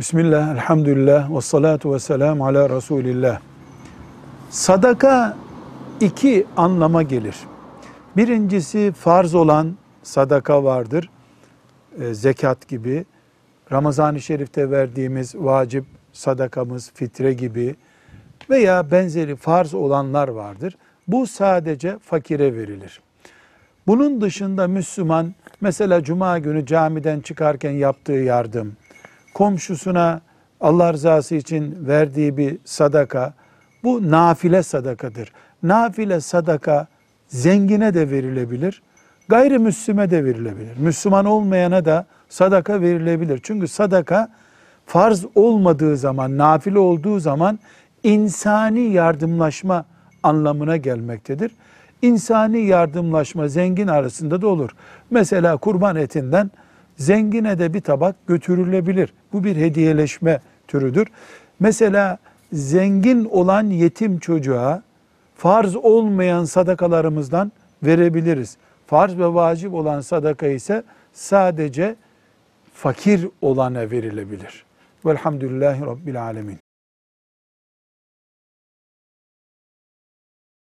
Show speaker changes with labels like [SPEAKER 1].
[SPEAKER 1] Bismillah, elhamdülillah, ve salatu ve selamu ala Resulillah. Sadaka iki anlama gelir. Birincisi farz olan sadaka vardır. E, zekat gibi. Ramazan-ı Şerif'te verdiğimiz vacip sadakamız, fitre gibi veya benzeri farz olanlar vardır. Bu sadece fakire verilir. Bunun dışında Müslüman mesela cuma günü camiden çıkarken yaptığı yardım, komşusuna Allah rızası için verdiği bir sadaka bu nafile sadakadır. Nafile sadaka zengine de verilebilir, gayrimüslime de verilebilir. Müslüman olmayana da sadaka verilebilir. Çünkü sadaka farz olmadığı zaman, nafile olduğu zaman insani yardımlaşma anlamına gelmektedir. İnsani yardımlaşma zengin arasında da olur. Mesela kurban etinden zengine de bir tabak götürülebilir. Bu bir hediyeleşme türüdür. Mesela zengin olan yetim çocuğa farz olmayan sadakalarımızdan verebiliriz. Farz ve vacip olan sadaka ise sadece fakir olana verilebilir. Velhamdülillahi Rabbil Alemin.